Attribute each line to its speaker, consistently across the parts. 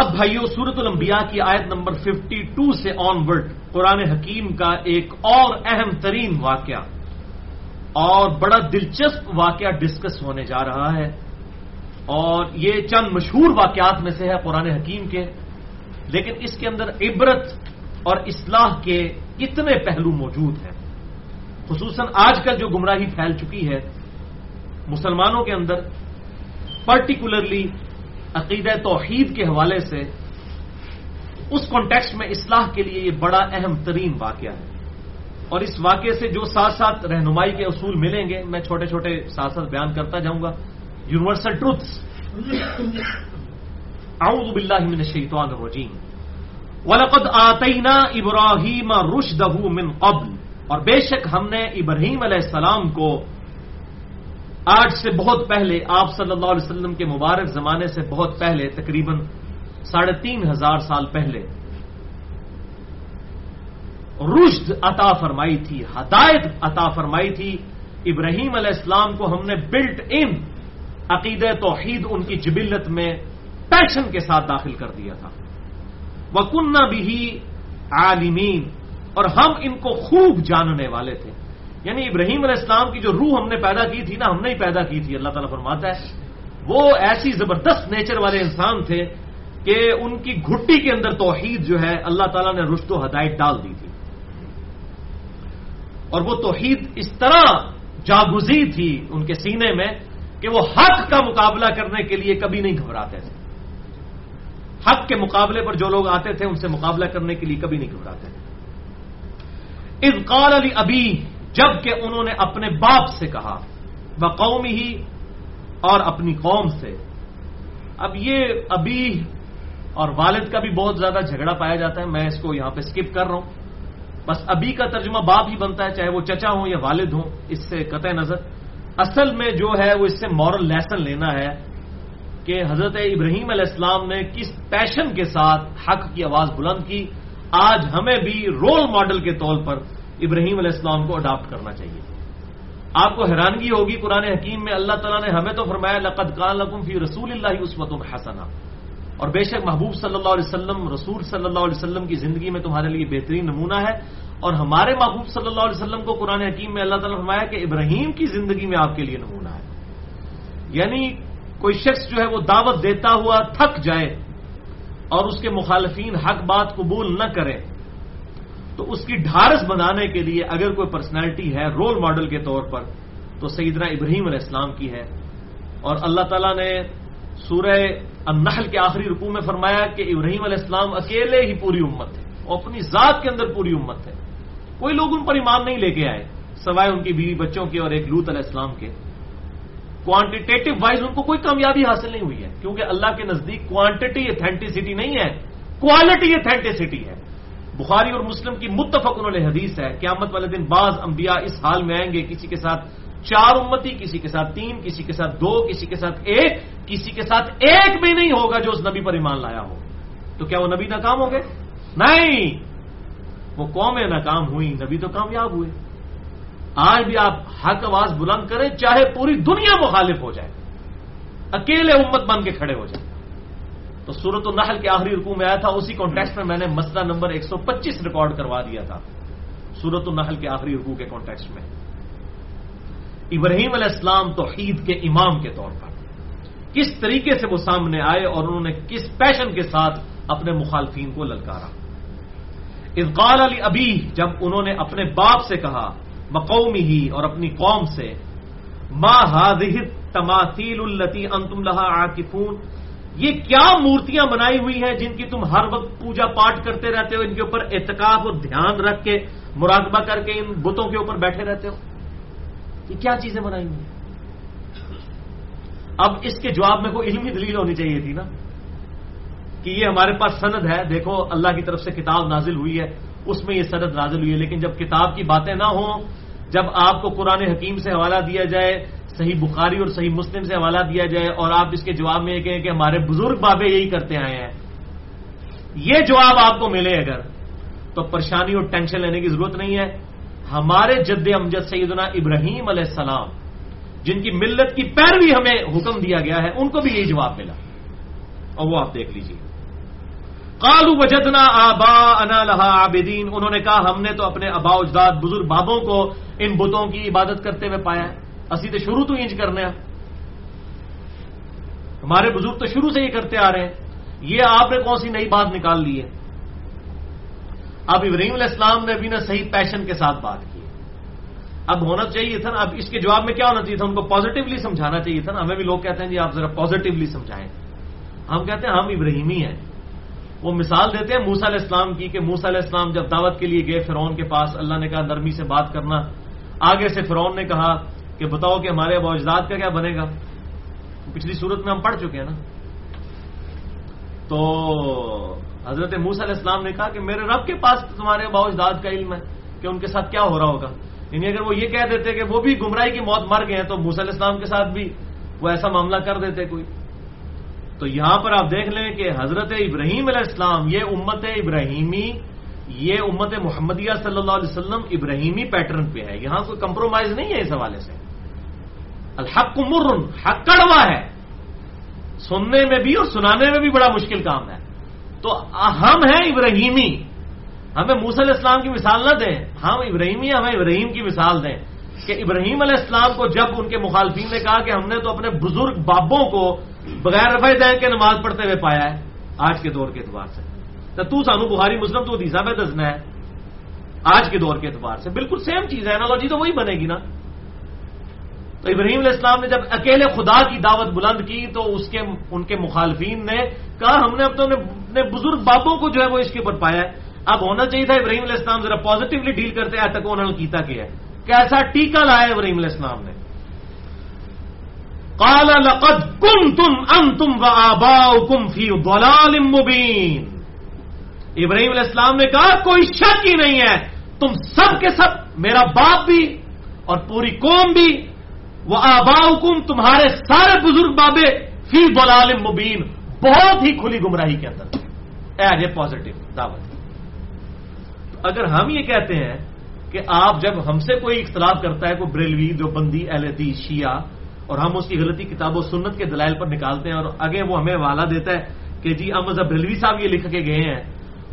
Speaker 1: اب بھائیو سورت الانبیاء کی آیت نمبر 52 سے آن ورڈ قرآن حکیم کا ایک اور اہم ترین واقعہ، اور بڑا دلچسپ واقعہ ڈسکس ہونے جا رہا ہے، اور یہ چند مشہور واقعات میں سے ہے قرآن حکیم کے، لیکن اس کے اندر عبرت اور اصلاح کے کتنے پہلو موجود ہیں۔ خصوصاً آج کل جو گمراہی پھیل چکی ہے، مسلمانوں کے اندر پرٹیکولرلی عقیدہ توحید کے حوالے سے اس کانٹیکسٹ میں اصلاح کے لیے یہ بڑا اہم ترین واقعہ ہے۔ اور اس واقعے سے جو ساتھ ساتھ رہنمائی کے اصول ملیں گے، میں چھوٹے چھوٹے ساتھ ساتھ بیان کرتا جاؤں گا۔ یونیورسل ٹروتس اعوذ باللہ من الشیطان الرجیم۔ وَلَقَدْ آتَيْنَا إِبْرَاهِيمَ رُشْدَهُ مِنْ قَبْلِ۔ اور بے شک ہم نے ابراہیم علیہ السلام کو آج سے بہت پہلے آپ صلی اللہ علیہ وسلم کے مبارک زمانے سے بہت پہلے، تقریباً ساڑھے تین ہزار سال پہلے، رشد عطا فرمائی تھی، ہدایت عطا فرمائی تھی۔ ابراہیم علیہ السلام کو ہم نے بلٹ ان عقید توحید ان کی جبلت میں پیشن کے ساتھ داخل کر دیا تھا۔ وہ کنہ بھی عالمین اور ہم ان کو خوب جاننے والے تھے۔ یعنی ابراہیم علیہ السلام کی جو روح ہم نے پیدا کی تھی نا، ہم نے ہی پیدا کی تھی، اللہ تعالیٰ فرماتا ہے۔ وہ ایسی زبردست نیچر والے انسان تھے کہ ان کی گھٹی کے اندر توحید جو ہے، اللہ تعالیٰ نے رشت و ہدایت ڈال دی تھی۔ اور وہ توحید اس طرح جاگزی تھی ان کے سینے میں کہ وہ حق کا مقابلہ کرنے کے لیے کبھی نہیں گھبراتے تھے۔ حق کے مقابلے پر جو لوگ آتے تھے، ان سے مقابلہ کرنے کے لیے کبھی نہیں گھبراتے تھے۔ اذقال علی ابھی جبکہ انہوں نے اپنے باپ سے کہا وہ قوم ہی اور اپنی قوم سے۔ اب یہ ابھی اور والد کا بھی بہت زیادہ جھگڑا پایا جاتا ہے، میں اس کو یہاں پہ سکپ کر رہا ہوں۔ بس ابھی کا ترجمہ باپ ہی بنتا ہے، چاہے وہ چچا ہوں یا والد ہوں، اس سے قطع نظر۔ اصل میں جو ہے، وہ اس سے مورل لیسن لینا ہے کہ حضرت ابراہیم علیہ السلام نے کس پیشن کے ساتھ حق کی آواز بلند کی۔ آج ہمیں بھی رول ماڈل کے طور پر ابراہیم علیہ السلام کو اڈاپٹ کرنا چاہیے۔ آپ کو حیرانگی ہوگی قرآن حکیم میں اللہ تعالیٰ نے ہمیں تو فرمایا، لقد قال لکم فی رسول اللہ عصمت حسنا۔ اور بے شک محبوب صلی اللہ علیہ وسلم، رسول صلی اللہ علیہ وسلم کی زندگی میں تمہارے لیے بہترین نمونہ ہے۔ اور ہمارے محبوب صلی اللہ علیہ وسلم کو قرآن حکیم میں اللہ تعالیٰ نے فرمایا کہ ابراہیم کی زندگی میں آپ کے لیے نمونہ ہے۔ یعنی کوئی شخص جو ہے وہ دعوت دیتا ہوا تھک جائے اور اس کے مخالفین حق بات قبول نہ کریں۔ تو اس کی ڈھارس بنانے کے لیے اگر کوئی پرسنالٹی ہے رول ماڈل کے طور پر، تو سیدنا ابراہیم علیہ السلام کی ہے۔ اور اللہ تعالیٰ نے سورہ النحل کے آخری رقو میں فرمایا کہ ابراہیم علیہ السلام اکیلے ہی پوری امت ہے اور اپنی ذات کے اندر پوری امت ہے۔ کوئی لوگ ان پر ایمان نہیں لے کے آئے، سوائے ان کی بیوی بچوں کے اور ایک لوت علیہ السلام کے۔ کوانٹیٹیو وائز ان کو کوئی کامیابی حاصل نہیں ہوئی ہے، کیونکہ اللہ کے نزدیک کوانٹٹی اتھینٹسٹی نہیں ہے کوالٹی اتھینٹسٹی ہے۔ بخاری اور مسلم کی متفق انہوں نے حدیث ہے، قیامت والے دن بعض انبیاء اس حال میں آئیں گے، کسی کے ساتھ چار امتی، کسی کے ساتھ تین، کسی کے ساتھ دو، کسی کے ساتھ ایک، کسی کے ساتھ ایک بھی نہیں ہوگا جو اس نبی پر ایمان لایا ہو۔ تو کیا وہ نبی ناکام ہو گئے نہیں! وہ قومیں ناکام ہوئی نبی تو کامیاب ہوئے۔ آج بھی آپ حق آواز بلند کریں، چاہے پوری دنیا مخالف ہو جائے۔ اکیلے امت بن کے کھڑے ہو جائے تو سورت النحل کے آخری رقو میں آیا تھا، اسی کانٹیکس میں میں نے مسئلہ نمبر 125 ریکارڈ کروا دیا تھا سورت النحل کے آخری رقو کے کانٹیکس میں۔ ابراہیم علیہ السلام توحید کے امام کے طور پر۔ کس طریقے سے وہ سامنے آئے اور انہوں نے کس پیشن کے ساتھ اپنے مخالفین کو للکارا؟ اذقال علی ابھی جب انہوں نے اپنے باپ سے کہا بقومی ہی اور اپنی قوم سے، ما ہاضح تماثیل التی انتم لہا عاکفون؟ یہ کیا مورتیاں بنائی ہوئی ہیں جن کی تم ہر وقت پوجا پاٹ کرتے رہتے ہو؟ ان کے اوپر اعتکاف اور دھیان رکھ کے مراقبہ کر کے ان بتوں کے اوپر بیٹھے رہتے ہو؟ یہ کیا چیزیں بنائی ہوئی ہیں؟ اب اس کے جواب میں کوئی علمی دلیل ہونی چاہیے تھی نا؟ کہ یہ ہمارے پاس سند ہے، دیکھو اللہ کی طرف سے کتاب نازل ہوئی ہے، اس میں یہ سند نازل ہوئی ہے، لیکن جب کتاب کی باتیں نہ ہوں، جب آپ کو قرآن حکیم سے حوالہ دیا جائے صحیح بخاری اور صحیح مسلم سے حوالہ دیا جائے اور آپ اس کے جواب میں یہ کہیں کہ ہمارے بزرگ بابے یہی کرتے آئے ہیں۔ یہ جواب آپ کو ملے اگر، تو پریشانی اور ٹینشن لینے کی ضرورت نہیں ہے۔ ہمارے جد امجد سیدنا ابراہیم علیہ السلام، جن کی ملت کی پیروی ہمیں حکم دیا گیا ہے، ان کو بھی یہی جواب ملا۔ اور وہ آپ دیکھ لیجیے کالو وجدنا آبا انا لہا عابدین۔ انہوں نے کہا، ہم نے تو اپنے ابا اجداد بزرگ بابوں کو ان بتوں کی عبادت کرتے ہوئے پایا ہے۔ اسی تو شروع تو انج کرنے ہیں۔ ہمارے بزرگ تو شروع سے ہی کرتے آ رہے ہیں۔ یہ آپ نے کون سی نئی بات نکال لی ہے؟ اب ابراہیم علیہ السلام نے بھی نا صحیح پیشن کے ساتھ بات کی۔ اب ہونا چاہیے تھا نا، اب اس کے جواب میں کیا ہونا چاہیے تھا؟ ان کو پازیٹیولی سمجھانا چاہیے تھا نا۔ ہمیں بھی لوگ کہتے ہیں جی آپ ذرا پازیٹیولی سمجھائیں۔ ہم کہتے ہیں ہم ابراہیمی ہیں۔ وہ مثال دیتے ہیں موسا علیہ السلام کی کہ موسا علیہ السلام جب دعوت کے لیے گئے فرعون کے پاس، اللہ نے کہا نرمی سے بات کرنا۔ آگے سے فرعون نے کہا کہ بتاؤ کہ ہمارے اجداد کا کیا بنے گا؟ پچھلی صورت میں ہم پڑھ چکے ہیں نا۔ تو حضرت موس علیہ السلام نے کہا کہ میرے رب کے پاس تمہارے اجداد کا علم ہے کہ ان کے ساتھ کیا ہو رہا ہوگا۔ یعنی اگر وہ یہ کہہ دیتے کہ وہ بھی گمراہی کی موت مر گئے ہیں تو موس علیہ السلام کے ساتھ بھی وہ ایسا معاملہ کر دیتے کوئی۔ تو یہاں پر آپ دیکھ لیں کہ حضرت ابراہیم علیہ السلام، یہ امت ابراہیمی، یہ امت محمدیہ صلی اللہ علیہ وسلم ابراہیمی پیٹرن پہ ہے۔ یہاں کوئی کمپرومائز نہیں ہے اس حوالے سے۔ الحق مرن، حق کڑوا ہے۔ سننے میں بھی اور سنانے میں بھی بڑا مشکل کام ہے۔ تو ہم ہیں ابراہیمی۔ ہمیں موسی علیہ السلام کی مثال نہ دیں۔ ہم ابراہیمی، ہمیں ابراہیم کی مثال دیں۔ کہ ابراہیم علیہ السلام کو جب ان کے مخالفین نے کہا کہ ہم نے تو اپنے بزرگ بابوں کو بغیر رفع دین کے نماز پڑھتے ہوئے پایا ہے، آج کے دور کے اعتبار سے۔ تو تو سانو بخاری، مسلم، تو حدیثہ میں دسنا ہے۔ آج کے دور کے اعتبار سے۔ بالکل سیم چیز ہے انالوجی تو وہی بنے گی نا۔ تو ابراہیم علیہ السلام نے جب اکیلے خدا کی دعوت بلند کی تو اس کے ان کے مخالفین نے کہا، ہم نے اب تو اپنے بزرگ بابوں کو جو ہے وہ اس کے اوپر پایا ہے۔ اب ہونا چاہیے تھا ابراہیم علیہ السلام ذرا پازیٹیولی ڈیل کرتے ہیں تک انہوں نے کیتا کیا ہے۔ کیسا ٹیکا لایا ابراہیم علیہ السلام نے۔ کالا لقد کم تم ام تم و آبا کم فی مبین۔ ابراہیم علیہ السلام نے کہا، کوئی شک ہی نہیں ہے، تم سب کے سب، میرا باپ بھی اور پوری قوم بھی وہ آبا حکم تمہارے سارے بزرگ بابے، فی بلال مبین، بہت ہی کھلی گمراہی کے اندر۔ ایز اے پازیٹو دعوت۔ اگر ہم یہ کہتے ہیں کہ آپ جب ہم سے کوئی اختلاف کرتا ہے، کوئی بریلوی جو بندی اہل شیعہ، اور ہم اس کی غلطی کتاب و سنت کے دلائل پر نکالتے ہیں اور آگے وہ ہمیں والا دیتا ہے کہ جی احمد بریلوی صاحب یہ لکھ کے گئے ہیں،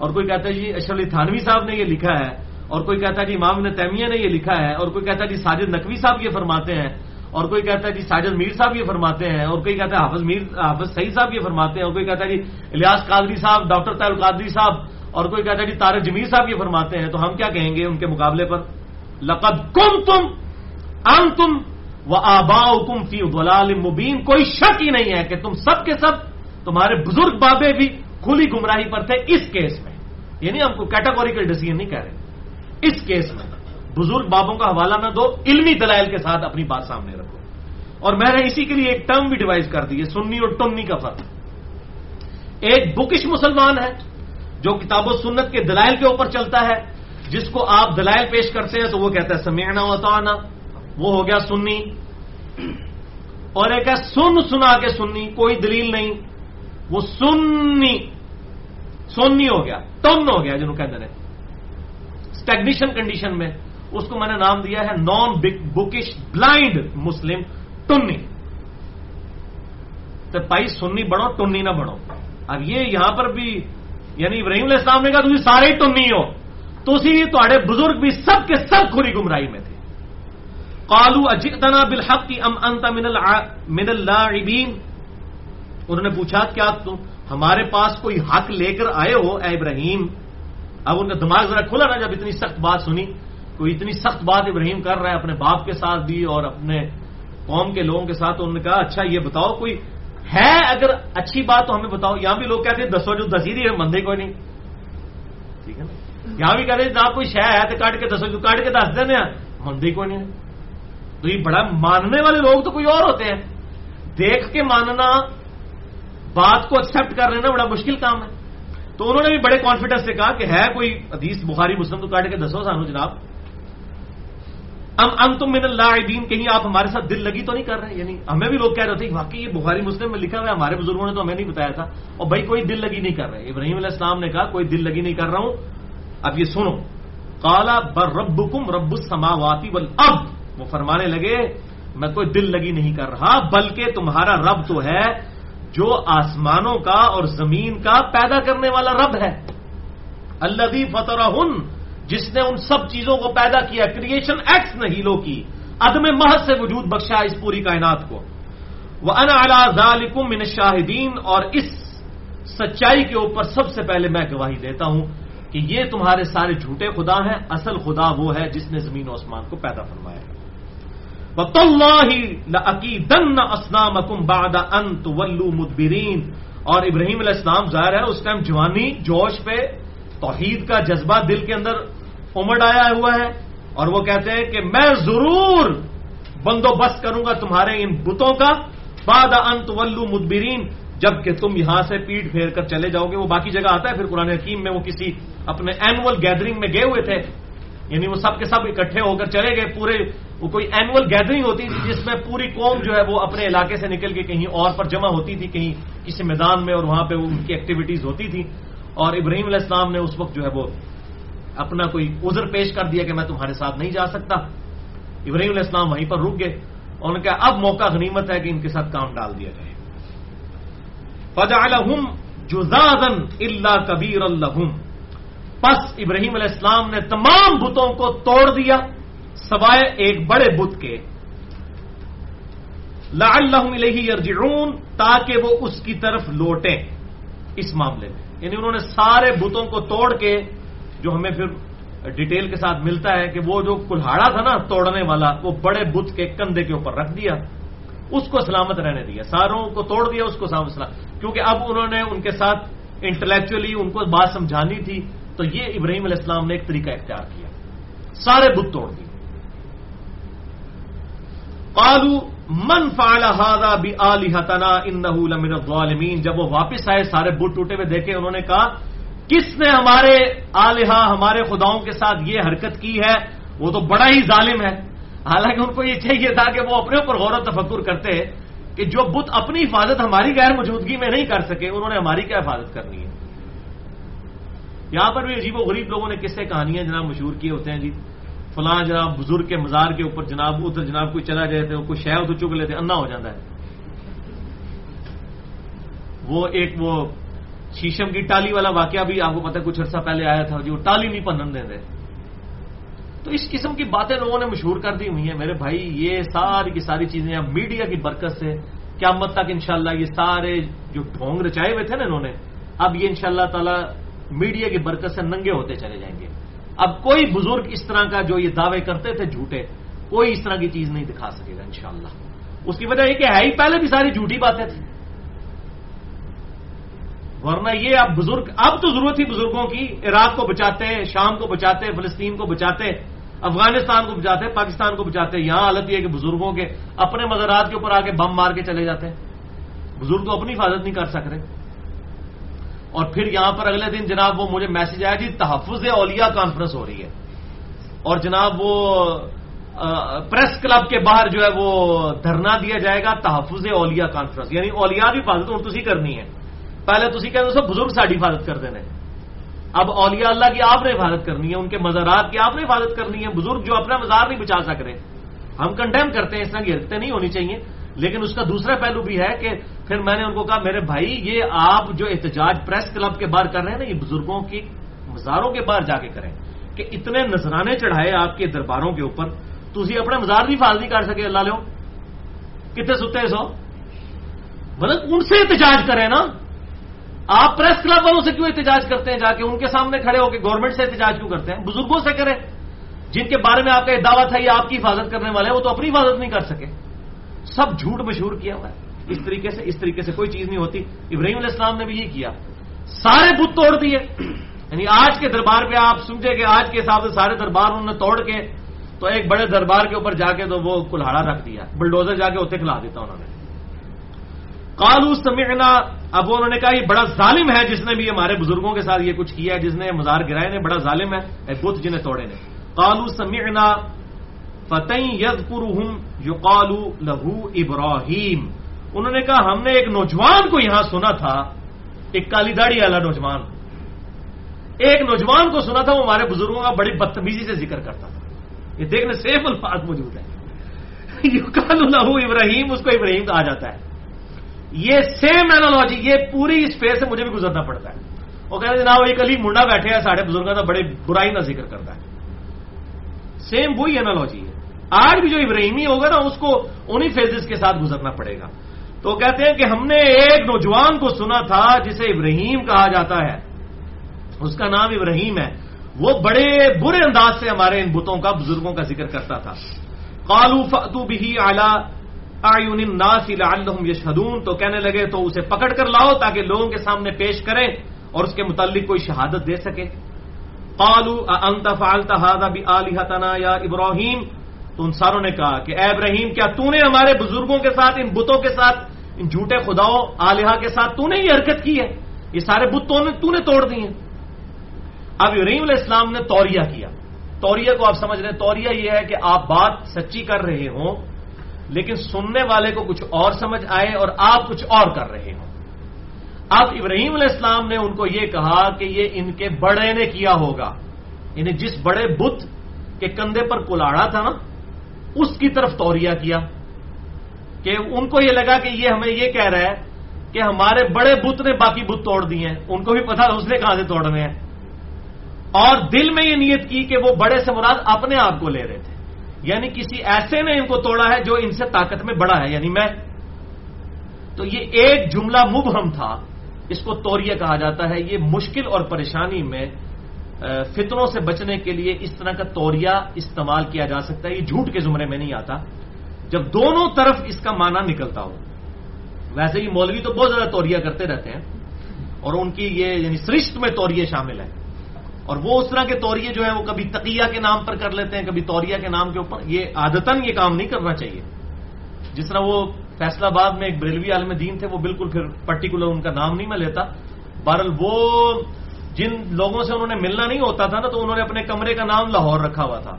Speaker 1: اور کوئی کہتا ہے جی اشرف علی تھانوی صاحب نے یہ لکھا ہے، اور کوئی کہتا ہے جی امام نے تیمیہ نے یہ لکھا ہے، اور کوئی کہتا ہے جی ساجد نقوی صاحب یہ فرماتے ہیں اور کوئی کہتا ہے جی ساجد میر صاحب یہ فرماتے ہیں، اور کوئی کہتا ہے حافظ میر، حافظ سعید صاحب یہ فرماتے ہیں، اور کوئی کہتا ہے جی الیاس قادری صاحب، ڈاکٹر طاہر قادری صاحب، اور کوئی کہتا ہے جی تارک جمیل صاحب یہ فرماتے ہیں، تو ہم کیا کہیں گے ان کے مقابلے پر؟ لقد کم تم ام تم و آبا کم فی غلال مبین، کوئی شک ہی نہیں ہے کہ تم سب کے سب تمہارے بزرگ بابے بھی کھلی گمراہی پر تھے اس کیس میں۔ یعنی ہم کو کیٹاگوریکل ڈیسیزن نہیں کہہ رہے۔ اس کیس میں۔ بزرگ بابوں کا حوالہ نہ دو، علمی دلائل کے ساتھ اپنی بات سامنے رکھو۔ اور میں نے اسی کے لیے ایک ٹرم بھی ڈیوائز کر دی ہے سنی اور ٹنی کا فرق۔ ایک بکش مسلمان ہے جو کتاب و سنت کے دلائل کے اوپر چلتا ہے، جس کو آپ دلائل پیش کرتے ہیں تو وہ کہتا ہے سمیعنا و اطعنا۔ وہ ہو گیا سنی۔ اور ایک ہے سن سنا کے سنی، کوئی دلیل نہیں۔ وہ سنی سنی ہو گیا ٹن ہو گیا، جنہوں کہتے ہیں۔ اسٹیگنیشن کنڈیشن میں اس کو میں نے نام دیا ہے نان بکش بلائنڈ مسلم ٹنی۔ تو بھائی سنی بڑھو، ٹنی نہ بڑھو۔ اب یہ یہاں پر بھی یعنی ابراہیم علیہ السلام نے کہا تھی سارے ہی ٹنی ہو۔ تو اسی تے بزرگ بھی سب کے سب کھری گمراہی میں تھے۔ کالو اجتنا بالحق کی ام انت من اللہ انہوں نے پوچھا، کیا تم ہمارے پاس کوئی حق لے کر آئے ہو اے ابراہیم؟ اب ان کا دماغ ذرا کھلا نا جب اتنی سخت بات سنی۔ کوئی اتنی سخت بات ابراہیم کر رہا ہے اپنے باپ کے ساتھ بھی اور اپنے قوم کے لوگوں کے ساتھ انہوں نے کہا اچھا یہ بتاؤ، کوئی ہے اگر اچھی بات تو ہمیں بتاؤ۔ یہاں بھی لوگ کہتے ہیں، دسو جو دسی ہے مندے کوئی نہیں۔ ٹھیک ہے نا؟ یہاں بھی کہتے ہیں جہاں کوئی شہ ہے تو کاٹ کے دسو، جو کاٹ کے دس دینا مندے کوئی نہیں۔ تو یہ بڑا ماننے والے لوگ تو کوئی اور ہوتے ہیں۔ دیکھ کے ماننا بات کو ایکسپٹ کر لینا بڑا مشکل کام ہے۔ تو انہوں نے بھی بڑے کانفیڈنس سے کہا کہ ہے کوئی حدیث، بخاری، مسلم تو کاٹ کے دسو سانو، جناب۔ ام ام تم من اللہ دین کہیں آپ ہمارے ساتھ دل لگی تو نہیں کر رہے؟ یعنی ہمیں بھی لوگ کہہ رہے تھے واقعی یہ بخاری مسلم میں لکھا ہوا ہے، ہمارے بزرگوں نے تو ہمیں نہیں بتایا تھا۔ اور بھائی، کوئی دل لگی نہیں کر رہے۔ ابراہیم علیہ السلام نے کہا، کوئی دل لگی نہیں کر رہا ہوں۔ اب یہ سنو۔ کالا بر رب کم رب سماواتی بل اب وہ فرمانے لگے، میں کوئی دل لگی نہیں کر رہا، بلکہ تمہارا رب تو ہے جو آسمانوں کا اور زمین کا پیدا کرنے والا رب ہے۔ اللہ فتح جس نے ان سب چیزوں کو پیدا کیا کریشن ایکس نے ہیلو کی عدم محض سے وجود بخشا اس پوری کائنات کو۔ وہ ان ذالکم من شاہدین اور اس سچائی کے اوپر سب سے پہلے میں گواہی دیتا ہوں کہ یہ تمہارے سارے جھوٹے خدا ہیں، اصل خدا وہ ہے جس نے زمین و آسمان کو پیدا فرمایا ہے۔ دن اسلام اکم باد انت ولو مدبرین اور ابراہیم علیہ السلام ظاہر ہے، اس ٹائم جوانی، جوش پہ توحید کا جذبہ دل کے اندر امڑ آیا ہوا ہے اور وہ کہتے ہیں کہ میں ضرور بندوبست کروں گا تمہارے ان بتوں کا باد انت ولو مدبرین جبکہ تم یہاں سے پیٹ پھیر کر چلے جاؤ گے۔ وہ باقی جگہ آتا ہے پھر قرآن حکیم میں وہ کسی اپنے اینوئل گیدرنگ میں گئے ہوئے تھے۔ یعنی وہ سب کے سب اکٹھے ہو کر چلے گئے، پورے وہ کوئی اینوئل گیدرنگ ہوتی تھی جس میں پوری قوم جو ہے وہ اپنے علاقے سے نکل کے کہیں اور پر جمع ہوتی تھی، کہیں کسی میدان میں اور وہاں پہ ان کی ایکٹیویٹیز ہوتی تھی اور ابراہیم علیہ السلام نے اس وقت جو ہے وہ اپنا کوئی عذر پیش کر دیا کہ میں تمہارے ساتھ نہیں جا سکتا۔ ابراہیم علیہ السلام وہیں پر رک گئے اور ان کا اب موقع غنیمت ہے کہ ان کے ساتھ کام ڈال دیا جائے۔ فجعلہم جزازن اللہ کبیر الحم پس ابراہیم علیہ السلام نے تمام بتوں کو توڑ دیا، سوائے ایک بڑے بت کے۔ لعلہم الیہ یرجعون، تاکہ وہ اس کی طرف لوٹیں اس معاملے میں۔ یعنی انہوں نے سارے بتوں کو توڑ کے جو ہمیں پھر ڈیٹیل کے ساتھ ملتا ہے کہ وہ جو کلہاڑا تھا نا توڑنے والا، وہ بڑے بت کے کندھے کے اوپر رکھ دیا، اس کو سلامت رہنے دیا، ساروں کو توڑ دیا، اس کو سلامت کیونکہ اب انہوں نے ان کے ساتھ انٹلیکچولی ان کو بات سمجھانی تھی، تو یہ ابراہیم علیہ السلام نے ایک طریقہ اختیار کیا۔ سارے بت توڑ دیے۔ قالو من فعل هذا بآلهتنا انه لمن الظالمین جب وہ واپس آئے، سارے بت ٹوٹے ہوئے دیکھے، انہوں نے کہا، کس نے ہمارے آلحا ہمارے خداؤں کے ساتھ یہ حرکت کی ہے؟ وہ تو بڑا ہی ظالم ہے۔ حالانکہ ان کو یہ چاہیے تھا کہ وہ اپنے اوپر غور و تفکر کرتے کہ جو بت اپنی حفاظت ہماری غیر موجودگی میں نہیں کر سکے، انہوں نے ہماری کیا حفاظت کرنی ہے؟ یہاں پر بھی عجیب و غریب لوگوں نے کس سے کہانیاں جناب مشہور کیے ہوتے ہیں جی۔ فلاں جناب بزرگ کے مزار کے اوپر جناب، ادھر جناب کوئی چلا جائے تھے کوئی شہ ادھر چک لیتے انا ہو جاتا ہے۔ وہ ایک وہ شیشم کی ٹالی والا واقعہ بھی آپ کو پتا کچھ عرصہ پہلے آیا تھا جی وہ ٹالی نہیں پنن دے تو اس قسم کی باتیں لوگوں نے مشہور کر دی ہوئی ہیں۔ میرے بھائی، یہ ساری کی ساری چیزیں اب میڈیا کی برکت سے کیا مت تک انشاءاللہ یہ سارے جو ڈھونگ رچائے ہوئے تھے نا انہوں نے، اب یہ ان شاء اللہ تعالی میڈیا کی برکت سے ننگے ہوتے چلے جائیں گے۔ اب کوئی بزرگ اس طرح کا جو یہ دعوے کرتے تھے جھوٹے، کوئی اس طرح کی چیز نہیں دکھا سکے گا انشاءاللہ۔ اس کی وجہ یہ کہ ہے ہی پہلے بھی ساری جھوٹی باتیں تھیں۔ ورنہ یہ اب بزرگ، اب تو ضرورت تھی بزرگوں کی عراق کو بچاتے، شام کو بچاتے، فلسطین کو بچاتے، افغانستان کو بچاتے، پاکستان کو بچاتے۔ یہاں حالت یہ کہ بزرگوں کے اپنے مزارات کے اوپر آ کے بم مار کے چلے جاتے۔ ہیں بزرگ تو اپنی حفاظت نہیں کر سک رہے۔ اور پھر یہاں پر اگلے دن جناب وہ مجھے میسج آیا جی تحفظ اولیاء کانفرنس ہو رہی ہے۔ اور جناب وہ پریس کلب کے باہر جو ہے وہ دھرنا دیا جائے گا تحفظ اولیاء کانفرنس یعنی اولیاء کی حفاظت ہوں تھی کرنی ہے۔ پہلے تھی کہ بزرگ ساری حفاظت کر دینے۔ اب اولیاء اللہ کی آپ نے حفاظت کرنی ہے، ان کے مزارات کی آپ نے حفاظت کرنی ہے، بزرگ جو اپنا مزار نہیں بچا سک رہے ہم کنڈیم کرتے ہیں، اس طرح کی حرکتیں نہیں ہونی چاہیے۔ لیکن اس کا دوسرا پہلو بھی ہے کہ پھر میں نے ان کو کہا، میرے بھائی، یہ آپ جو احتجاج پریس کلب کے باہر کر رہے ہیں نا، یہ بزرگوں کی، مزاروں کے باہر جا کے کریں کہ اتنے نذرانے چڑھائے آپ کے درباروں کے اوپر تو اسی اپنا مزار بھی حفاظت نہیں کر سکے، اللہ لو کتنے ستے سو؟ مطلب ان سے احتجاج کریں نا۔ آپ پریس کلب والوں سے کیوں احتجاج کرتے ہیں؟ جا کے ان کے سامنے کھڑے ہو کے گورنمنٹ سے احتجاج کیوں کرتے ہیں؟ بزرگوں سے کریں۔ جن کے بارے میں آپ کا یہ دعویٰ تھا، یہ آپ کی حفاظت کرنے والے ہیں، وہ تو اپنی حفاظت نہیں کر سکے۔ سب جھوٹ مشہور کیا ہوا ہے۔ اس طریقے سے، اس طریقے سے کوئی چیز نہیں ہوتی۔ ابراہیم علیہ السلام نے بھی یہ کیا۔ سارے بت توڑ دیے۔ یعنی آج کے دربار پہ آپ سمجھے کہ آج کے حساب سے سارے دربار انہوں نے توڑ کے، تو ایک بڑے دربار کے اوپر جا کے تو وہ کلاڑا رکھ دیا۔ بلڈوزر جا کے اتنے کھلا دیتا انہوں نے۔ کالو سمعنا، اب انہوں نے کہا، یہ بڑا ظالم ہے جس نے بھی ہمارے بزرگوں کے ساتھ یہ کچھ کیا ہے، جس نے مزار گرائے نے، بڑا ظالم ہے بت جنہیں توڑے نے۔ کالو سمعنا فتح ید جو کالو لہو ابراہیم۔ انہوں نے کہا، ہم نے ایک نوجوان کو یہاں سنا تھا، ایک کالی داڑی والا نوجوان۔ ایک نوجوان کو سنا تھا، وہ ہمارے بزرگوں کا بڑی بدتمیزی سے ذکر کرتا تھا۔ یہ دیکھنے سیف الفاظ موجود ہے کالو لہو ابراہیم، اس کو ابراہیم کہا جاتا ہے۔ یہ سیم اینالوجی یہ پوری اس فیس سے مجھے بھی گزرنا پڑتا ہے۔ وہ کہتے جناب ایک علی منڈا بیٹھے ہیں، ساڑھے بزرگوں کا بڑے برائی نہ ذکر کرتا ہے۔ سیم وہی اینالوجی ہے۔ آج بھی جو ابراہیمی ہوگا نا، اس کو انہی فیزز کے ساتھ گزرنا پڑے گا۔ تو کہتے ہیں کہ ہم نے ایک نوجوان کو سنا تھا جسے ابراہیم کہا جاتا ہے۔ اس کا نام ابراہیم ہے۔ وہ بڑے برے انداز سے ہمارے ان بتوں کا، بزرگوں کا ذکر کرتا تھا۔ کالو فتو بھی لعلهم یشهدون تو کہنے لگے، تو اسے پکڑ کر لاؤ تاکہ لوگوں کے سامنے پیش کریں اور اس کے متعلق کوئی شہادت دے سکے۔ قالوا انت فعلت هذا بالهتنا یا ابراہیم تو ان ساروں نے کہا کہ اے ابراہیم، کیا تو نے ہمارے بزرگوں کے ساتھ، ان بتوں کے ساتھ، ان جھوٹے خداؤں آلیہ کے ساتھ تو نے یہ حرکت کی ہے؟ یہ سارے بت تو نے توڑ دی ہیں۔ اب ابراہیم علیہ السلام نے توریا کیا۔ توریا کو آپ سمجھ رہے ہیں توریا یہ ہے کہ آپ بات سچی کر رہے ہوں، لیکن سننے والے کو کچھ اور سمجھ آئے اور آپ کچھ اور کر رہے ہوں۔ اب ابراہیم علیہ السلام نے ان کو یہ کہا کہ یہ ان کے بڑے نے کیا ہوگا۔ یعنی جس بڑے بت کے کندھے پر کلاڑا تھا نا اس کی طرف توریا کیا کہ ان کو یہ لگا کہ یہ ہمیں یہ کہہ رہا ہے کہ ہمارے بڑے بت نے باقی بت توڑ دیے ہیں، ان کو بھی پتا اس نے کہاں سے توڑنے ہیں۔ اور دل میں یہ نیت کی کہ وہ بڑے سے مراد اپنے آپ کو لے رہے تھے۔ یعنی کسی ایسے نے ان کو توڑا ہے جو ان سے طاقت میں بڑا ہے یعنی میں۔ تو یہ ایک جملہ مبہم تھا، اس کو توریہ کہا جاتا ہے، یہ مشکل اور پریشانی میں فتنوں سے بچنے کے لیے اس طرح کا توریہ استعمال کیا جا سکتا ہے، یہ جھوٹ کے زمرے میں نہیں آتا۔ جب دونوں طرف اس کا معنی نکلتا ہو، ویسے ہی مولوی تو بہت زیادہ توریہ کرتے رہتے ہیں، اور ان کی یہ یعنی سرشت میں توریہ شامل ہے اور وہ اس طرح کے توریے جو ہیں، وہ کبھی تقیہ کے نام پر کر لیتے ہیں، کبھی توریہ کے نام کے اوپر۔ یہ عادتن یہ کام نہیں کرنا چاہیے۔ جس طرح وہ فیصلہ آباد میں ایک بریلوی عالم دین تھے، وہ بالکل پھر پرٹیکولر ان کا نام نہیں میں لیتا۔ بہرحال وہ جن لوگوں سے انہوں نے ملنا نہیں ہوتا تھا نا، تو انہوں نے اپنے کمرے کا نام لاہور رکھا ہوا تھا۔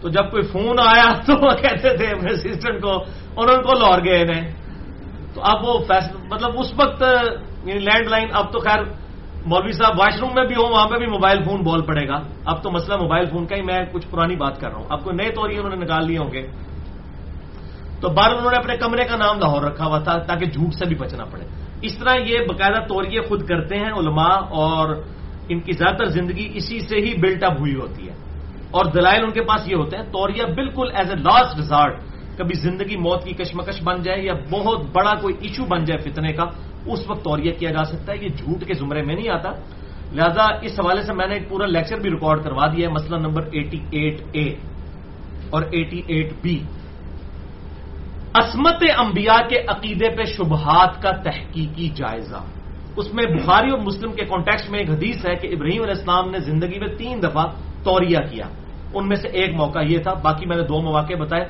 Speaker 1: تو جب کوئی فون آیا تو وہ کہتے تھے اپنے اسسٹنٹ کو، انہوں کو لاہور گئے نے۔ تو اب وہ فیصلہ مطلب اس وقت یعنی لینڈ لائن، اب تو خیر، مولوی صاحب واش روم میں بھی ہوں، وہاں پہ بھی موبائل فون بول پڑے گا۔ اب تو مسئلہ موبائل فون کا ہی، میں کچھ پرانی بات کر رہا ہوں۔ اب کوئی نئے طور انہوں نے نکال لیے ہوں گے۔ تو بار انہوں نے اپنے کمرے کا نام لاہور رکھا ہوا تھا تاکہ جھوٹ سے بھی بچنا پڑے۔ اس طرح یہ باقاعدہ توریے خود کرتے ہیں علماء اور ان کی زیادہ تر زندگی اسی سے ہی بلٹ اپ ہوئی ہوتی ہے۔ اور دلائل ان کے پاس یہ ہوتے ہیں توریہ بالکل ایز اے لاسٹ ریزارٹ کبھی زندگی موت کی کشمکش بن جائے یا بہت بڑا کوئی ایشو بن جائے فتنے کا، اس وقت توریہ کیا جا سکتا ہے، یہ جھوٹ کے زمرے میں نہیں آتا۔ لہذا اس حوالے سے میں نے ایک پورا لیکچر بھی ریکارڈ کروا دیا ہے مسئلہ نمبر ایٹی ایٹ اے اور ایٹی ایٹ بی عصمت انبیاء کے عقیدے پہ شبہات کا تحقیقی جائزہ۔ اس میں بخاری اور مسلم کے کانٹیکس میں ایک حدیث ہے کہ ابراہیم علیہ السلام نے زندگی میں تین دفعہ توریہ کیا۔ ان میں سے ایک موقع یہ تھا، باقی میں نے دو مواقع بتائے۔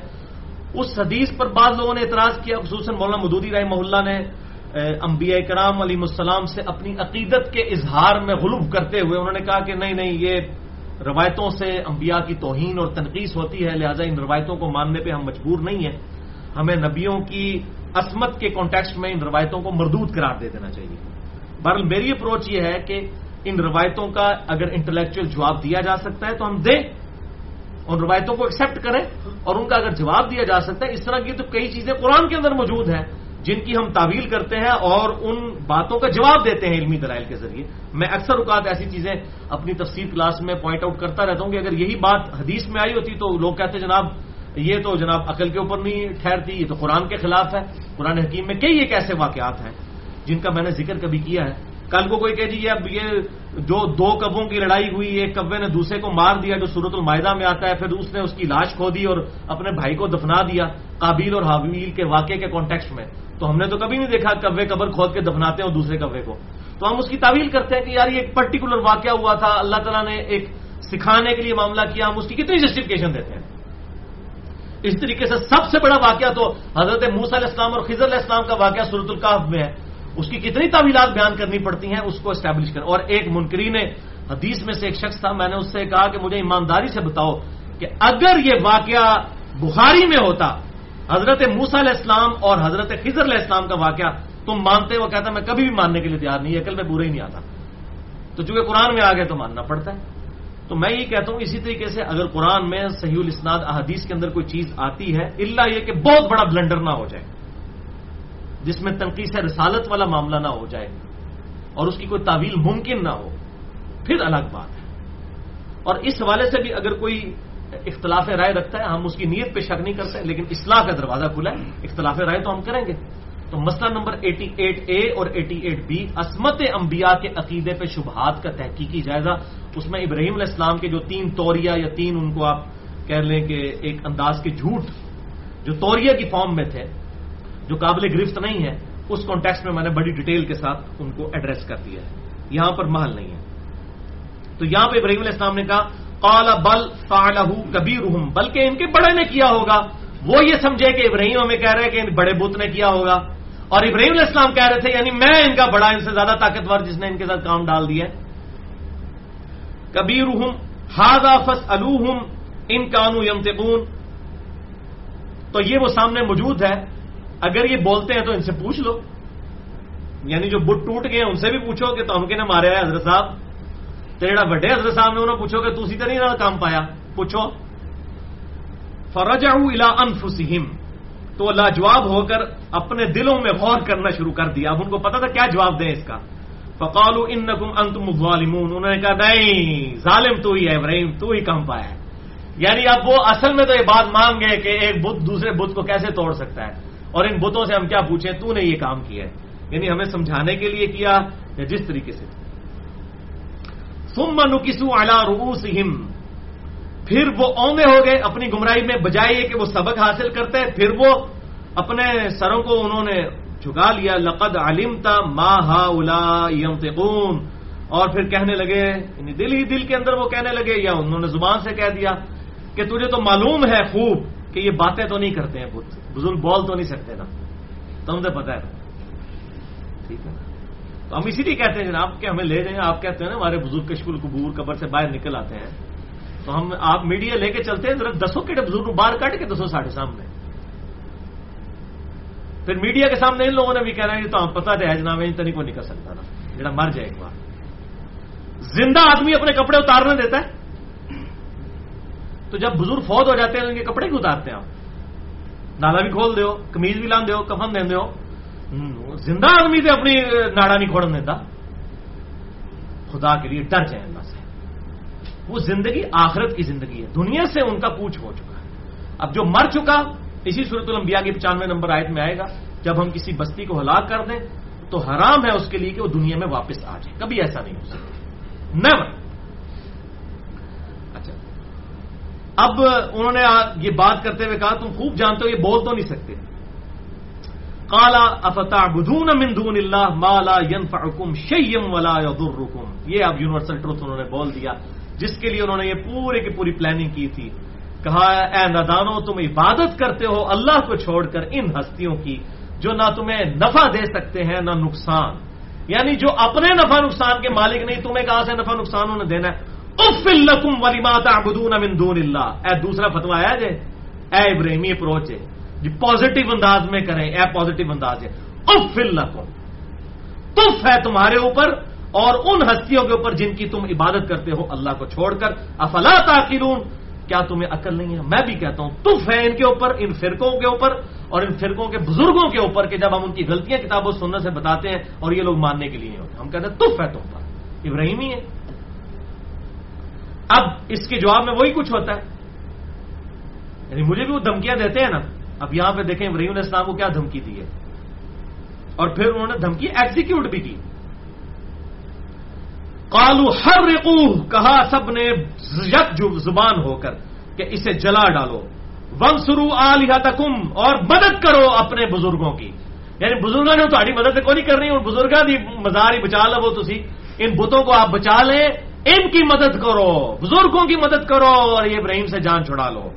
Speaker 1: اس حدیث پر بعض لوگوں نے اعتراض کیا، خصوصاً مولانا مدودی رحمہ اللہ نے انبیاء کرام علیہ السلام سے اپنی عقیدت کے اظہار میں غلوب کرتے ہوئے انہوں نے کہا کہ نہیں نہیں، یہ روایتوں سے انبیاء کی توہین اور تنقید ہوتی ہے، لہذا ان روایتوں کو ماننے پہ ہم مجبور نہیں ہیں۔ ہمیں نبیوں کی عصمت کے کانٹیکسٹ میں ان روایتوں کو مردود قرار دے دینا چاہیے۔ بہرحال میری اپروچ یہ ہے کہ ان روایتوں کا اگر انٹلیکچل جواب دیا جا سکتا ہے تو ہم دیں ان روایتوں کو ایکسپٹ کریں اور ان کا اگر جواب دیا جا سکتا ہے، اس طرح کی تو کئی چیزیں قرآن کے اندر موجود ہیں جن کی ہم تعویل کرتے ہیں اور ان باتوں کا جواب دیتے ہیں علمی دلائل کے ذریعے۔ میں اکثر اوقات ایسی چیزیں اپنی تفصیل کلاس میں پوائنٹ آؤٹ کرتا رہتا ہوں کہ اگر یہی بات حدیث میں آئی ہوتی تو لوگ کہتے جناب یہ تو جناب عقل کے اوپر نہیں ٹھہرتی، یہ تو قرآن کے خلاف ہے۔ قرآن حکیم میں کئی ایک ایسے واقعات ہیں جن کا میں نے ذکر کبھی کیا ہے۔ کل کو کوئی کہہ جی، دیجیے اب یہ جو دو کبوں کی لڑائی ہوئی، ایک کبے نے دوسرے کو مار دیا جو صورت المائدہ میں آتا ہے، پھر اس نے اس کی لاش کھو دی اور اپنے بھائی کو دفنا دیا قابیل اور حابیل کے واقعے کے کانٹیکس میں۔ تو ہم نے تو کبھی نہیں دیکھا کبے قبر کھود کے دفناتے ہیں دوسرے کبے کو۔ تو ہم اس کی تعویل کرتے ہیں کہ یار یہ ایک پرٹیکولر واقعہ ہوا تھا، اللہ تعالیٰ نے ایک سکھانے کے لیے معاملہ کیا، ہم اس کی کتنی جسٹیفکیشن دیتے ہیں۔ اس طریقے سے سب سے بڑا واقعہ تو حضرت موس علیہ السلام اور خضر علیہ السلام کا واقعہ صورت القاف میں ہے۔ اس کی کتنی تعویلات بیان کرنی پڑتی ہیں اس کو اسٹیبلش کر اور ایک منکرین حدیث میں سے ایک شخص تھا، میں نے اس سے کہا کہ مجھے ایمانداری سے بتاؤ کہ اگر یہ واقعہ بخاری میں ہوتا، حضرت موسا علیہ السلام اور حضرت خضر علیہ السلام کا واقعہ، تم مانتے، وہ کہتا میں کبھی بھی ماننے کے لیے تیار نہیں، عقل میں برا ہی نہیں آتا۔ تو چونکہ قرآن میں آ گئے تو ماننا پڑتا ہے۔ تو میں یہ کہتا ہوں اسی طریقے سے اگر قرآن میں صحیح الاسناد احادیث کے اندر کوئی چیز آتی ہے اللہ یہ کہ بہت بڑا بلنڈر نہ ہو جائے، جس میں تنقید سے رسالت والا معاملہ نہ ہو جائے اور اس کی کوئی تعویل ممکن نہ ہو، پھر الگ بات ہے۔ اور اس حوالے سے بھی اگر کوئی اختلاف رائے رکھتا ہے، ہم اس کی نیت پہ شک نہیں کرتے، لیکن اصلاح کا دروازہ کھلا ہے، اختلاف رائے تو ہم کریں گے۔ تو مسئلہ نمبر ایٹی ایٹ اے اور ایٹی ایٹ بی عصمت انبیاء کے عقیدے پہ شبہات کا تحقیقی جائزہ، اس میں ابراہیم علیہ السلام کے جو تین توریہ یا تین ان کو آپ کہہ لیں کہ ایک انداز کے جھوٹ جو توریہ کی فارم میں تھے، جو قابل گرفت نہیں ہے، اس کانٹیکس میں میں نے بڑی ڈیٹیل کے ساتھ ان کو ایڈریس کر دیا ہے۔ یہاں پر محل نہیں ہے۔ تو یہاں پہ ابراہیم علیہ السلام نے کہا، قال بل فعلہ کبیرہم، بلکہ ان کے بڑے نے کیا ہوگا۔ وہ یہ سمجھے کہ ابراہیم ہمیں کہہ رہے ہیں کہ ان بڑے بت نے کیا ہوگا۔ اور ابراہیم علیہ السلام کہہ رہے تھے یعنی میں ان کا بڑا، ان سے زیادہ طاقتور جس نے ان کے ساتھ کام ڈال دیا کبیرہم ہاضا فس الوہم ان کانو یمتقون تو یہ وہ سامنے موجود ہے۔ اگر یہ بولتے ہیں تو ان سے پوچھ لو۔ یعنی جو بت ٹوٹ گئے ان سے بھی پوچھو کہ تو ہم کہنے مارے ہے حضرت صاحب؟ تو جڑا وڈے حضرت صاحب نے انہوں پوچھو کہ تھی تو نہیں کام پایا؟ پوچھو۔ فرج الا انفسہم تو لاجواب ہو کر اپنے دلوں میں غور کرنا شروع کر دیا۔ اب ان کو پتا تھا کیا جواب دیں اس کا۔ فقالو ان انتم ظالمون انہوں نے کہا، نہیں، ظالم تو ہی ہے ابراہیم، تو ہی کم پایا ہے۔ یعنی اب وہ اصل میں تو یہ بات مان گئے کہ ایک بت دوسرے بت کو کیسے توڑ سکتا ہے؟ اور ان بتوں سے ہم کیا پوچھیں؟ تو نے یہ کام کیا ہے۔ یعنی ہمیں سمجھانے کے لیے کیا یا جس طریقے سے؟ ثم نکسو علی رؤوسہم پھر وہ اوندے ہو گئے اپنی گمراہی میں، بجائے یہ کہ وہ سبق حاصل کرتے ہیں، پھر وہ اپنے سروں کو انہوں نے جھکا لیا، لقد علمتا ما هؤلاء ينطقون۔ اور پھر کہنے لگے یعنی دل ہی دل کے اندر وہ کہنے لگے، یا انہوں نے زبان سے کہہ دیا کہ تجھے تو معلوم ہے خوب کہ یہ باتیں تو نہیں کرتے ہیں بت بزرگ بول تو نہیں سکتے نا۔ تم سے پتا ہے۔ ٹھیک ہے۔ تو ہم اسی لیے کہتے ہیں جناب کہ ہمیں لے جائیں، آپ کہتے ہیں نا، ہمارے بزرگ کشکل قبور قبر سے باہر نکل آتے ہیں۔ تو ہم آپ میڈیا لے کے چلتے ہیں، ذرا دسوں کے بزرگ باہر کاٹ کے دسوں ساڑھے سامنے۔ پھر میڈیا کے سامنے ان لوگوں نے بھی کہنا ہے تو ہم پتا ہے جناب ان تنی کو نہیں کر سکتا نا جڑا مر جائے ایک بار۔ زندہ آدمی اپنے کپڑے اتارنے دیتا ہے۔ تو جب بزرگ فوت ہو جاتے ہیں، ان کے کپڑے کیوں اتارتے ہیں آپ؟ نالا بھی کھول دو کمیز بھی لان دو کفن دین دو زندہ آدمی سے اپنی ناڑا نہیں کھوڑ دیتا۔ خدا کے لیے ڈر جائے اللہ سے وہ زندگی آخرت کی زندگی ہے۔ دنیا سے ان کا پوچھ ہو چکا ہے۔ اب جو مر چکا، اسی صورت الانبیاء کی پچانوے نمبر آیت میں آئے گا۔ جب ہم کسی بستی کو ہلاک کر دیں، تو حرام ہے اس کے لیے کہ وہ دنیا میں واپس آ جائے۔ کبھی ایسا نہیں ہو سکتا۔ نیور اچھا۔ اب انہوں نے یہ بات کرتے ہوئے کہا، تم خوب جانتے ہو، یہ بول تو نہیں سکتے۔ کالا افتہ بدون مندون اللہ مالا ین شیم ولا یضرکم۔ یہ اب یونیورسل ٹروتھ انہوں نے بول دیا۔ جس کے لیے انہوں نے یہ پورے کی پوری پلاننگ کی تھی۔ کہا، اے ندانو تم عبادت کرتے ہو اللہ کو چھوڑ کر ان ہستیوں کی، جو نہ تمہیں نفع دے سکتے ہیں، نہ نقصان۔ یعنی جو اپنے نفع نقصان کے مالک نہیں، تمہیں کہاں سے نفع نقصان انہیں دینا ہے؟ اف الکم ولی ماتا بدون من دون اللہ اے دوسرا فتوا آیا جے؟ اے ابراہیمی اپروچ ہے جی پازیٹو انداز میں کریں۔ اے پازیٹو انداز ہے اف الکم تف ہے تمہارے اوپر۔ اور ان ہستیوں کے اوپر جن کی تم عبادت کرتے ہو اللہ کو چھوڑ کر، افلا تاخیرون کیا تمہیں عقل نہیں ہے؟ میں بھی کہتا ہوں تف ہے ان کے اوپر، ان فرقوں کے اوپر اور ان فرقوں کے بزرگوں کے اوپر کہ جب ہم ان کی غلطیاں کتابوں سننے سے بتاتے ہیں اور یہ لوگ ماننے کے لیے نہیں ہوتے ہم کہتے ہیں تف ہے تم پر، ابراہیمی ہے اب اس کے جواب میں وہی کچھ ہوتا ہے۔ یعنی مجھے بھی وہ دھمکیاں دیتے ہیں نا۔ اب یہاں پہ دیکھیں، ابراہیم علیہ السلام کو کیا دھمکی دی ہے؟ اور پھر انہوں نے دھمکی ایگزیکیوٹ بھی کی۔ کالو ہر کہا سب نے یک زبان ہو کر کہ اسے جلا ڈالو۔ ون سرو تکم اور مدد کرو اپنے بزرگوں کی۔ یعنی بزرگوں نے تاری مدد کو نہیں کرنی، اور بزرگوں کی مزار ہی بچا لو تھی ان بتوں کو آپ بچا لیں، ان کی مدد کرو، بزرگوں کی مدد کرو، اور یہ ابراہیم سے جان چھڑا لو۔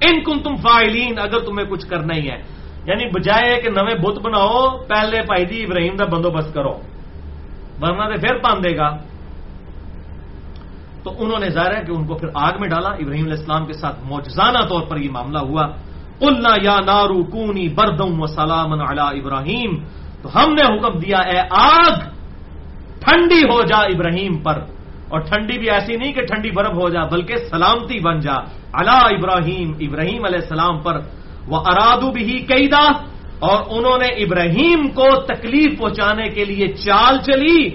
Speaker 1: ان کن تم فائلین اگر تمہیں کچھ کرنا ہی ہے۔ یعنی بجائے کہ نویں بت بناؤ، پہلے پائی دی ابراہیم کا بندوبست کرو۔ ورنہ تو پھر پان دے گا۔ تو انہوں نے ظاہر ہے کہ ان کو پھر آگ میں ڈالا۔ ابراہیم علیہ السلام کے ساتھ موجزانہ طور پر یہ معاملہ ہوا۔ قلنا یا نارو کونی بردم و سلام علی ابراہیم۔ تو ہم نے حکم دیا، اے آگ، ٹھنڈی ہو جا ابراہیم پر۔ اور ٹھنڈی بھی ایسی نہیں کہ ٹھنڈی برف ہو جا، بلکہ سلامتی بن جا۔ اللہ ابراہیم ابراہیم علیہ السلام پر۔ وہ ارادو بھی کئی اور انہوں نے ابراہیم کو تکلیف پہنچانے کے لیے چال چلی۔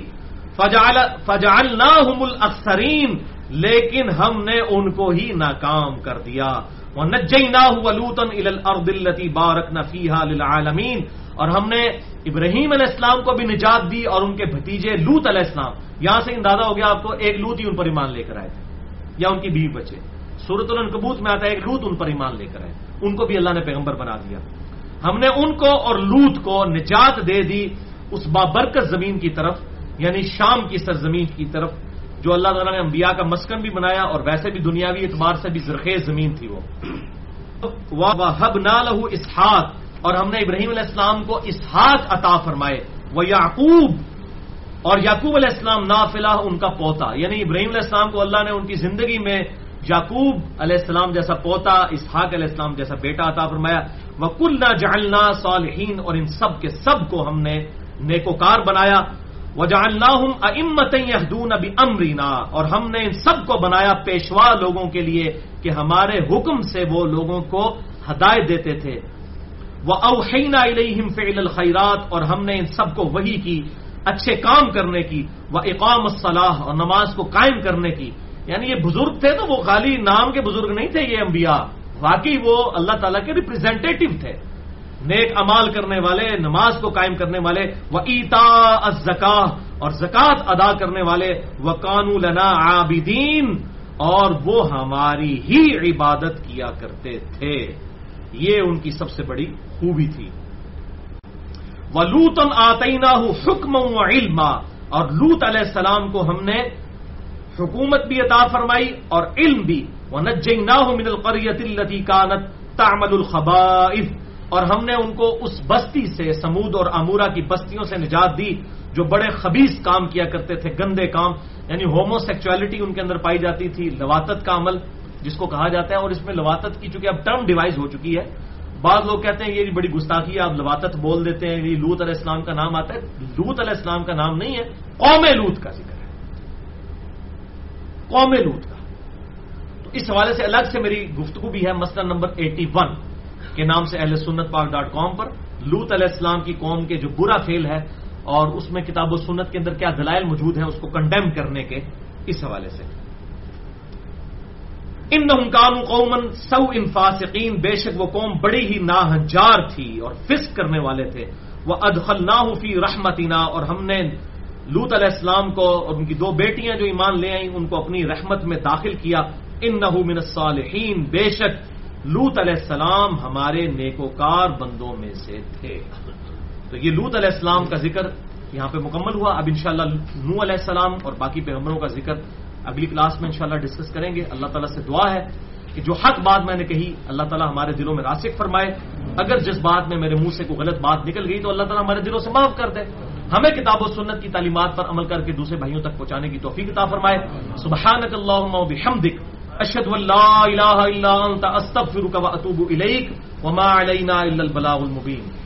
Speaker 1: فجال نہ الاکثرین لیکن ہم نے ان کو ہی ناکام کر دیا۔ وہ نجئی نہ لوتن بارک نفیحہ للعالمین۔ اور ہم نے ابراہیم علیہ السلام کو بھی نجات دی اور ان کے بھتیجے لوت علیہ السلام۔ یہاں سے اندازہ ہو گیا آپ کو ایک لوت ہی ان پر ایمان لے کر آئے تھے، یا ان کی بیوی بچے۔ سورت الکبوت میں آتا ہے ایک لوت ان پر ایمان لے کر آئے۔ ان کو بھی اللہ نے پیغمبر بنا دیا۔ ہم نے ان کو اور لوت کو نجات دے دی اس بابرکت زمین کی طرف یعنی شام کی سرزمین کی طرف، جو اللہ تعالیٰ نے انبیاء کا مسکن بھی بنایا اور ویسے بھی دنیاوی اعتبار سے بھی زرخیز زمین تھی وہ۔ ہب نہ لہو اسحاق اور ہم نے ابراہیم علیہ السلام کو اسحاق عطا فرمائے۔ وہ یعقوب اور یعقوب علیہ السلام نافلہ ان کا پوتا۔ یعنی ابراہیم علیہ السلام کو اللہ نے ان کی زندگی میں یعقوب علیہ السلام جیسا پوتا اسحاق علیہ السلام جیسا بیٹا عطا فرمایا۔ وہ کل صالحین اور ان سب کے سب کو ہم نے نیکوکار بنایا۔ وہ جاننا امت یحدون ابھی امرینا اور ہم نے ان سب کو بنایا پیشوا لوگوں کے لیے کہ ہمارے حکم سے وہ لوگوں کو ہدایت دیتے تھے۔ وہ اوحینا علیہم فعل الخیرات اور ہم نے ان سب کو وہی کی، اچھے کام کرنے کی۔ وہ اقام الصلاح اور نماز کو قائم کرنے کی۔ یعنی یہ بزرگ تھے تو وہ خالی نام کے بزرگ نہیں تھے یہ انبیاء۔ واقعی وہ اللہ تعالیٰ کے ریپرزینٹیو تھے۔ نیک امال کرنے والے، نماز کو قائم کرنے والے وہ ایتا ازکا اور زکوٰۃ ادا کرنے والے وہ قانو لنا عابدین اور وہ ہماری ہی عبادت کیا کرتے تھے۔ یہ ان کی سب سے بڑی خوبی تھی۔ وہ لوتن آتینا حکم و علم اور لوت علیہ السلام کو ہم نے حکومت بھی عطا فرمائی اور علم بھی۔ وہ نجین من القریت التی کانت تعمل الخبائف اور ہم نے ان کو اس بستی سے، سمود اور امورا کی بستیوں سے نجات دی، جو بڑے خبیص کام کیا کرتے تھے، گندے کام۔ یعنی ہومو سیکچولیٹی ان کے اندر پائی جاتی تھی لواتت کا عمل، جس کو کہا جاتا ہے۔ اور اس میں لواتت کی چونکہ اب ٹرم ڈیوائز ہو چکی ہے، بعض لوگ کہتے ہیں یہ بڑی گستاخی ہے، آپ لواتت بول دیتے ہیں، یہ لوت علیہ السلام کا نام آتا ہے۔ لوت علیہ السلام کا نام نہیں ہے، قوم لوت کا ذکر ہے۔ قوم لوت کا۔ اس حوالے سے الگ سے میری گفتگو بھی ہے مسئلہ نمبر ایٹی ون کے نام سے اہل سنت پاک ڈاٹ کام پر۔ لوت علیہ السلام کی قوم کے جو برا فیل ہے اور اس میں کتاب و سنت کے اندر کیا دلائل موجود ہیں اس کو کنڈیم کرنے کے اس حوالے سے۔ ان نمکان قومن سو ان فاسقین، بے شک وہ قوم بڑی ہی ناہجار تھی اور فسق کرنے والے تھے۔ وہ ادخل نہ فی رحمتینا اور ہم نے لوت علیہ السلام کو اور ان کی دو بیٹیاں جو ایمان لے آئیں، ان کو اپنی رحمت میں داخل کیا۔ ان نہ من الصالحین، بے شک لوت علیہ السلام ہمارے نیکوکار بندوں میں سے تھے۔ تو یہ لوت علیہ السلام کا ذکر یہاں پہ مکمل ہوا۔ اب انشاءاللہ نو علیہ السلام اور باقی پیغمبروں کا ذکر اگلی کلاس میں انشاءاللہ ڈسکس کریں گے۔ اللہ تعالیٰ سے دعا ہے کہ جو حق بات میں نے کہی، اللہ تعالیٰ ہمارے دلوں میں راسک فرمائے۔ اگر جس بات میں میرے منہ سے کوئی غلط بات نکل گئی تو اللہ تعالیٰ ہمارے دلوں سے معاف کر دے۔ ہمیں کتاب و سنت کی تعلیمات پر عمل کر کے دوسرے بھائیوں تک پہنچانے کی توفیق عطا فرمائے۔ سبحانک اللہم و بحمدک۔ اشہد و لا الہ الا انت، استغفرک و اتوب الیک، وما علینا الا البلاغ المبین.